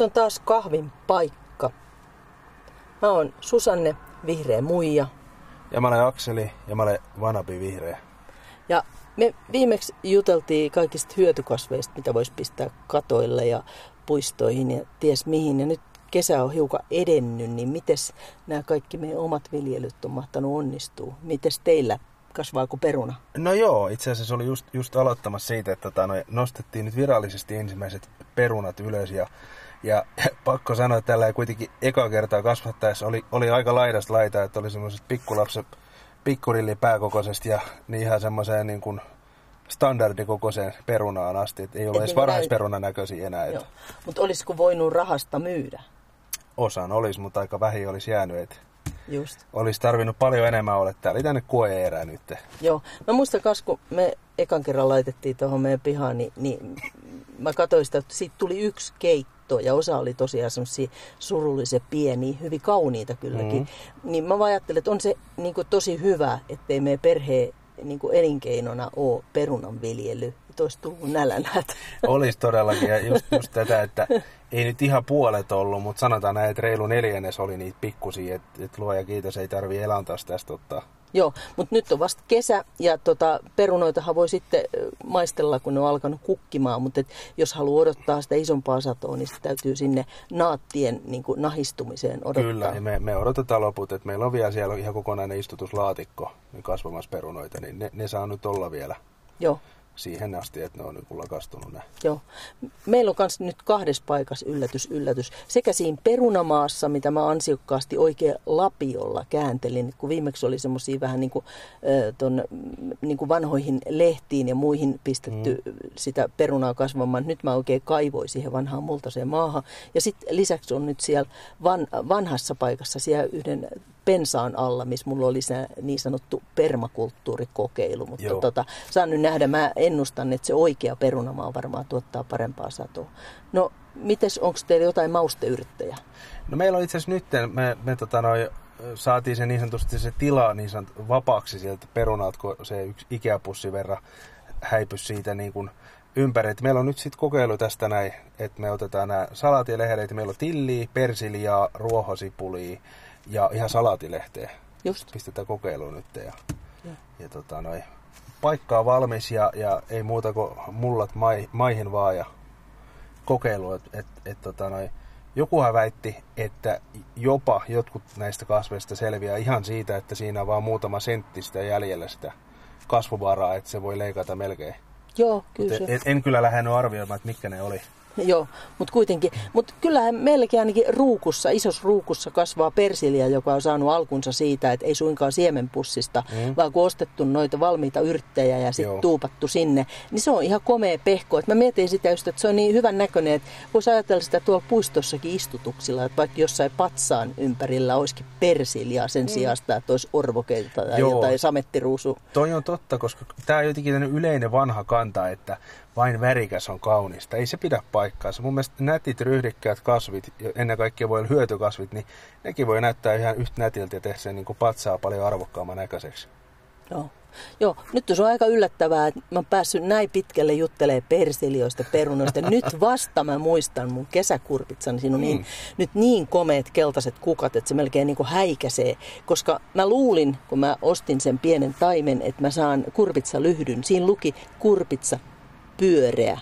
Se on taas kahvin paikka. Mä oon Susanne, vihreä muija. Ja mä olen Akseli ja mä olen Vanapi vihreä. Ja me viimeksi juteltiin kaikista hyötykasveista, mitä voisi pistää katoille ja puistoihin ja ties mihin. Ja nyt kesä on hiukan edennyt, niin miten nämä kaikki meidän omat viljelyt on mahtanut onnistua? Miten teillä kasvaako peruna? No joo, itse asiassa oli just, just aloittamassa siitä, että tota, no, nostettiin nyt virallisesti ensimmäiset perunat ylös ja ja pakko sanoa, että tällä kuitenkin eka kertaa kasvattaessa oli, oli aika laidasta laita, että oli semmoiset pikkulapset pikkurilli pääkokoisesti ja niin ihan semmoiseen niin kuin standardikokoiseen perunaan asti. Että ei ole edes varhaisperunan näköisiä enää. Että... Mutta olisiko voinut rahasta myydä? Osan olisi, mutta aika vähin olisi jäänyt. Että Just. Olisi tarvinnut paljon enemmän olla. Täällä oli tänne koe-erä nyt. Joo. No muista kun me ekan kerran laitettiin tuohon meidän pihaan, niin, niin mä katsoin sitä, että siitä tuli yksi keitto ja osa oli tosiaan semmoisia surullisia pieniä, hyvin kauniita kylläkin. Mm. Niin mä ajattelin, että on se niin kuin, tosi hyvä, ettei meidän perheen niin kuin elinkeinona ole perunan Että olisi tullut nälänhät. Olisi todellakin. Ja just, just tätä, että ei nyt ihan puolet ollut, mutta sanotaan näin, että reilu neljännes oli niitä pikkusia. Että et luoja kiitos, ei tarvi elantaas tästä ottaa. Joo, mutta nyt on vasta kesä ja tota, perunoitahan voi sitten maistella, kun ne on alkanut kukkimaan, mutta et jos haluaa odottaa sitä isompaa satoa, niin sitten täytyy sinne naattien niin kuin, nahistumiseen odottaa. Kyllä, ja me, me odotetaan loput, että meillä on vielä siellä ihan kokonainen istutuslaatikko kasvamassa perunoita, niin ne, ne saa nyt olla vielä. Joo siihen asti, että ne on niin lakastunut ne. Joo. Meillä on myös nyt kahdessa paikassa yllätys, yllätys. Sekä siinä perunamaassa, mitä mä ansiokkaasti oikein lapiolla kääntelin, kun viimeksi oli semmoisia vähän niin kuin, ton, niin kuin vanhoihin lehtiin ja muihin pistetty mm. sitä perunaa kasvamaan. Nyt mä oikein kaivoin siihen vanhaan multaiseen maahan. Ja sitten lisäksi on nyt siellä van, vanhassa paikassa siellä yhden pensaan alla, missä mulla oli se niin sanottu permakulttuurikokeilu. Mutta tota, saan nyt nähdä, mä ennustan, että se oikea perunamaa varmaan tuottaa parempaa satoa. No, mites, onko teillä jotain mausteyrittäjä? No meillä on itse asiassa nyt, me, me tota noi, saatiin se niin sanotusti se tila niin sanot, vapaaksi sieltä perunalta, kun se yksi Ikea-pussi verran häipys siitä niin kuin ympäri. Et meillä on nyt sitten kokeilu tästä näin, että me otetaan nämä salaatielehdeitä. Meillä on tilliä, persiliaa, ruohosipulia, ja ihan salaatilehteä. Just. Pistetään kokeiluun nyt. Ja, ja. ja tota, noi, paikka on valmis ja, ja ei muuta kuin mullat mai, maihin vaan ja kokeilu. Et, et, et, tota, noi, jokuhan väitti, että jopa jotkut näistä kasveista selviää ihan siitä, että siinä on vaan muutama sentti sitä jäljellä sitä kasvuvaraa, että se voi leikata melkein. Joo, kyllä se. En, en kyllä lähdenyt arvioimaan, että mitkä ne oli. Joo, mutta kuitenkin. Mutta kyllähän meilläkin ainakin ruukussa, isossa ruukussa kasvaa persilia, joka on saanut alkunsa siitä, että ei suinkaan siemenpussista, mm. vaan kun ostettu noita valmiita yrttejä ja sitten tuupattu sinne, niin se on ihan komea pehko. Et mä mietin sitä just, että se on niin hyvän näköinen, että voisi ajatella sitä tuolla puistossakin istutuksilla, että vaikka jossain patsaan ympärillä olisikin persilia sen mm. sijasta, että olisi orvokeita tai Joo. jotain samettiruusu. Toi on totta, koska tämä on jotenkin yleinen vanha kanta, että vain värikäs on kaunista. Ei se pidä paikkaansa. Mun mielestä nätit ryhdikkäät kasvit, ennen kaikkea voi olla hyötykasvit, niin nekin voi näyttää ihan yhtä nätiltä ja tehdä sen niin patsaa paljon arvokkaamman näköiseksi. Joo. Joo, nyt se on aika yllättävää, että mä oon päässyt näin pitkälle juttelemaan persilioista, perunoista. Nyt vasta mä muistan mun kesäkurpitsan. Siinä on niin, mm. nyt niin komeet keltaiset kukat, että se melkein niin kuin häikäsee. Koska mä luulin, kun mä ostin sen pienen taimen, että mä saan kurpitsa lyhdyn. Siinä luki kurpitsa pyöreä.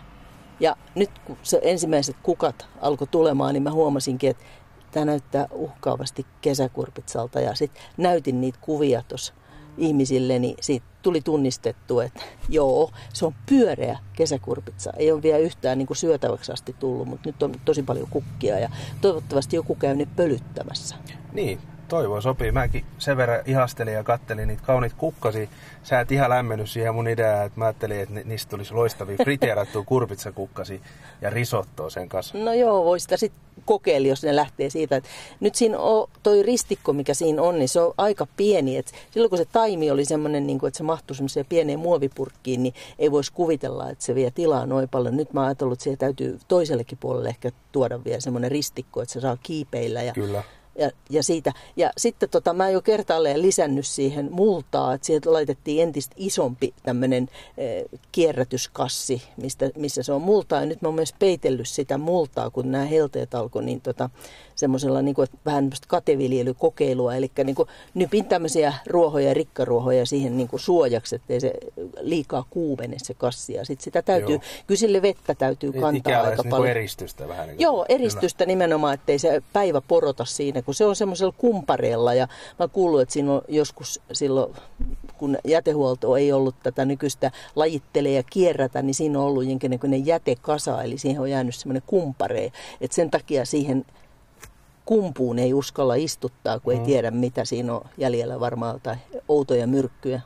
Ja nyt kun se ensimmäiset kukat alkoi tulemaan, niin mä huomasinkin, että tämä näyttää uhkaavasti kesäkurpitsalta. Ja sitten näytin niitä kuvia tuossa ihmisille, niin siitä tuli tunnistettu, että joo, se on pyöreä kesäkurpitsa. Ei ole vielä yhtään niin kuin syötäväksi asti tullut, mutta nyt on tosi paljon kukkia ja toivottavasti joku käy ne pölyttämässä. Niin, toivoa sopii. Mäkin sen verran ihastelin ja kattelin niitä kauniit kukkasi. Sä et ihan lämmennyt siihen mun ideaan, että mä ajattelin, että niistä tulisi loistavia friteerattua kurpitsakukkasi ja risottoa sen kanssa. No joo, voi sitä sitten kokeilla, jos ne lähtee siitä. Että nyt siinä on toi ristikko, mikä siinä on, niin se on aika pieni. Et silloin kun se taimi oli semmoinen, niin että se mahtui semmoiseen pieneen muovipurkkiin, niin ei voisi kuvitella, että se vie tilaa noin paljon. Nyt mä ajatellut, että siihen täytyy toisellekin puolelle ehkä tuoda vielä semmoinen ristikko, että se saa kiipeillä ja Kyllä ja, ja, siitä. ja sitten tota, mä jo kertaalleen lisännyt siihen multaa, että siihen laitettiin entistä isompi tämmöinen eh, kierrätyskassi, mistä, missä se on multaa. Ja nyt mä oon myös peitellyt sitä multaa, kun nämä helteet alkoi, niin tota, semmoisella niin kuin, vähän kateviljelykokeilua. Eli niin kuin, nypin tämmöisiä ruohoja ja rikkaruohoja siihen niin kuin suojaksi, ettei se liikaa kuumene se kassi. Ja sit sitä täytyy, Joo. kyllä sille vettä täytyy kantaa Ikään aika niin paljon. eristystä vähän. Niin kuin, Joo, eristystä kyllä. nimenomaan, ettei se päivä porota siinä, kun se on semmoisella kumpareella. Ja mä kuullut, että siinä on joskus silloin, kun jätehuolto ei ollut tätä nykyistä lajittele ja kierrätä, niin siinä on ollut jonkinlainen jätekasa, eli siihen on jäänyt semmoinen kumpare. Että sen takia siihen kumpuun ei uskalla istuttaa, kun ei mm. tiedä mitä siinä on jäljellä varmaan tai outoja myrkkyjä.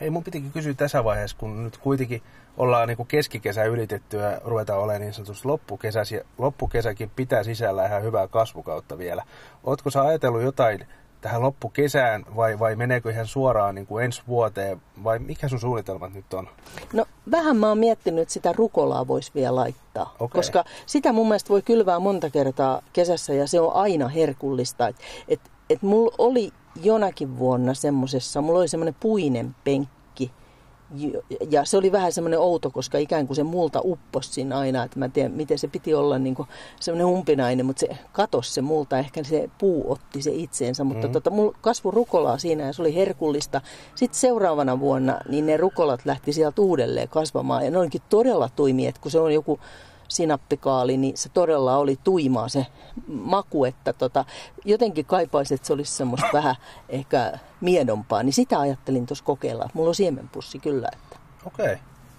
Hei, mun pitikin kysyä tässä vaiheessa, kun nyt kuitenkin ollaan niin kuin keskikesä ylitettyä ja ruvetaan olemaan niin sanotusti loppukesäsi, loppukesäkin pitää sisällä ihan hyvää kasvukautta vielä. Ootko sä ajatellut jotain tähän loppukesään vai, vai meneekö ihan suoraan niin kuin ensi vuoteen vai mikä sun suunnitelmat nyt on? No vähän mä oon miettinyt, että sitä rukolaa voisi vielä laittaa, okay. koska sitä mun mielestä voi kylvää monta kertaa kesässä ja se on aina herkullista. Että et, et mulla oli jonakin vuonna semmosessa, mulla oli semmoinen puinen penkki ja se oli vähän semmoinen outo, koska ikään kuin se multa upposi siinä aina, että mä en tiedä, miten se piti olla niin kuin semmoinen umpinainen, mutta se katosi se multa, ehkä se puu otti se itseensä, mutta mm-hmm. tota, mulla kasvu rukolaa siinä ja se oli herkullista. Sitten seuraavana vuonna niin ne rukolat lähti sieltä uudelleen kasvamaan ja ne olikin todella tuimia, että kun se on joku sinappikaali, niin se todella oli tuimaa se maku, että tota, jotenkin kaipaisin, että se olisi semmoista vähän ehkä miedompaa, niin sitä ajattelin tuossa kokeilla. Mulla on siemenpussi kyllä. Että. Okei,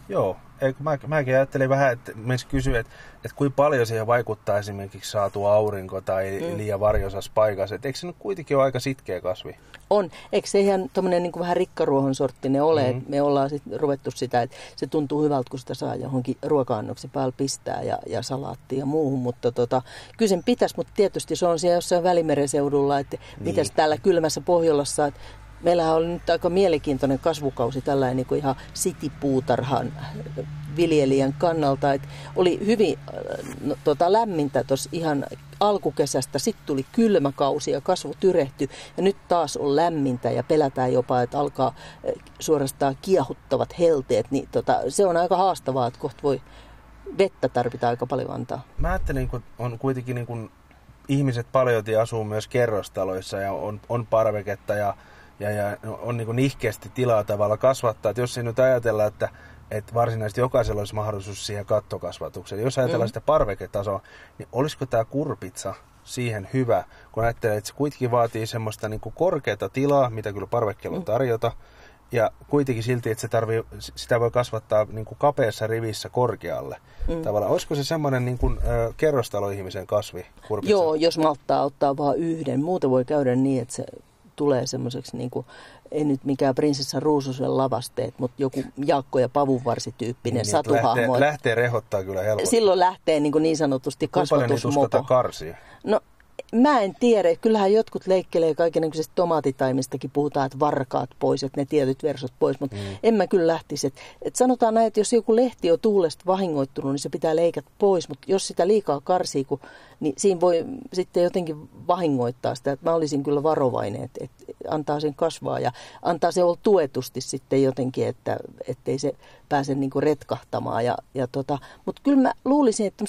joo. Mä, mäkin ajattelin vähän, että myös kysyä, että, että kuinka paljon siihen vaikuttaa esimerkiksi saatu aurinko tai mm. liian varjosas paikassa. Että eikö se nyt kuitenkin ole aika sitkeä kasvi? On. Eikö se ihan tuommoinen niin vähän rikkaruohon sorttinen ole? Mm-hmm. Me ollaan sit ruvettu sitä, että se tuntuu hyvältä, kun sitä saa johonkin ruoka-annoksen päällä pistää ja, ja salaattia ja muuhun. Mutta tota, kyllä sen pitäisi, mutta tietysti se on siellä jossain Välimeren seudulla, että niin. mitäs täällä kylmässä Pohjolassa, että Meillähän oli nyt aika mielenkiintoinen kasvukausi tällainen niin kuin ihan sitipuutarhan viljelijän kannalta. että oli hyvin no, tota, lämmintä tuossa ihan alkukesästä, sitten tuli kylmä kausi ja kasvu tyrehtyi ja nyt taas on lämmintä ja pelätään jopa, että alkaa suorastaan kiehuttavat helteet, niin tota, se on aika haastavaa, että kohta voi vettä tarvita aika paljon antaa. Mä ajattelin, kun on kuitenkin niin kuin ihmiset paljon asuu myös kerrostaloissa ja on, on parveketta ja ja, ja on niin nihkeästi tilaa tavalla kasvattaa. Että jos ei nyt ajatella, että, että varsinaisesti jokaisella olisi mahdollisuus siihen kattokasvatukseen. Jos ajatellaan mm. sitä parveketasoa, niin olisiko tämä kurpitsa siihen hyvä, kun ajattelee, että se kuitenkin vaatii semmoista niin kuin korkeata tilaa, mitä kyllä parvekkeella on mm. tarjota, ja kuitenkin silti, että se tarvii, sitä voi kasvattaa niin kuin kapeassa rivissä korkealle. Mm. Tavallaan, olisiko se semmoinen niin kuin, ö, kerrostaloihmisen kasvi? Kurpitsa? Joo, jos malttaa ottaa vain yhden. Muuta voi käydä niin, että se tulee semmoiseksi, niin kuin, ei nyt mikään prinsessa Ruususen lavasteet, mutta joku Jaakko ja Pavunvarsi tyyppinen niin, satuhahmo. Lähtee, lähtee rehottaa kyllä helposti. Silloin lähtee niin, kuin niin sanotusti kasvatusmopo. karsia? No mä en tiedä. Kyllähän jotkut leikkelee kaikenlaisista tomaatitaimistakin. Puhutaan, että varkaat pois, että ne tietyt versot pois. Mutta mm. en mä kyllä lähtisi. Et, et sanotaan näin, että jos joku lehti on tuulesta vahingoittunut, niin se pitää leikata pois. Mutta jos sitä liikaa karsii, kun, niin siinä voi sitten jotenkin vahingoittaa sitä. Et mä olisin kyllä varovainen, että et antaa sen kasvaa ja antaa se olla tuetusti sitten jotenkin, että ettei se pääse niinku retkahtamaan. Ja, ja tota, Mutta kyllä mä luulisin, että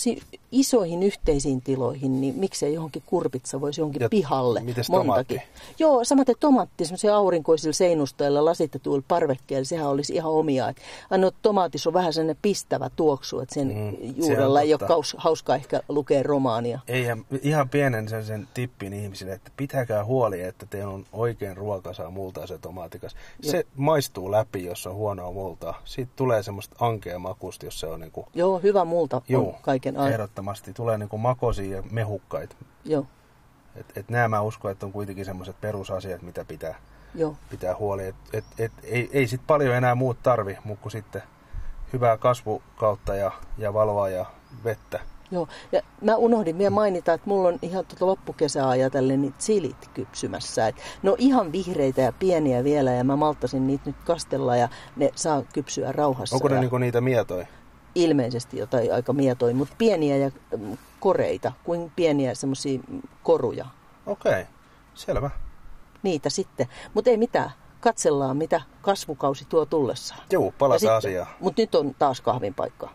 isoihin yhteisiin tiloihin, niin miksei johonkin kurpitsa voisi johonkin ja pihalle. Mites montakin. tomaatti? Joo, samaten tomaatti, semmoisia aurinkoisilla seinustoilla lasitetuilla parvekkeilla, sehän olisi ihan omia. Ainoa tomaatissa on vähän sellainen pistävä tuoksu, että sen mm, juurella ei ole kaus, hauska ehkä lukea romaania. Ei, ihan pienen sen, sen tippin ihmisille, että pitäkää huoli, että teillä on oikein ruokasaa multaa se tomaatikas. Se Joo. maistuu läpi, jos on huonoa multaa. Siitä tulee semmoista ankea makusta, jos se on niin kuin... Joo, hyvä multa Joo, on kaiken aikaa ehdottomasti. Tulee niin kuin makosia ja mehukkaita. Joo. Et, et nämä mä uskon, että on kuitenkin semmoiset perusasiat, mitä pitää, Joo. pitää huoli. Et, et, et, ei, ei sit paljon enää muut tarvi, mutta sitten hyvää kasvukautta ja, ja valoa ja vettä. Joo, ja mä unohdin vielä mainita, että mulla on ihan tuota loppukesää ajatellen niitä silit kypsymässä. Et ne on ihan vihreitä ja pieniä vielä ja mä malttasin niitä nyt kastella ja ne saa kypsyä rauhassa. Onko ne ja... niinku niitä mietoja? ilmeisesti jotain aika mietoja, mutta pieniä ja mm, koreita, kuin pieniä semmoisia koruja. Okei. Okay. Selvä. Niitä sitten. Mutta ei mitään. Katsellaan, mitä kasvukausi tuo tullessaan. Joo, palataan asiaan. Mutta nyt on taas kahvin paikka.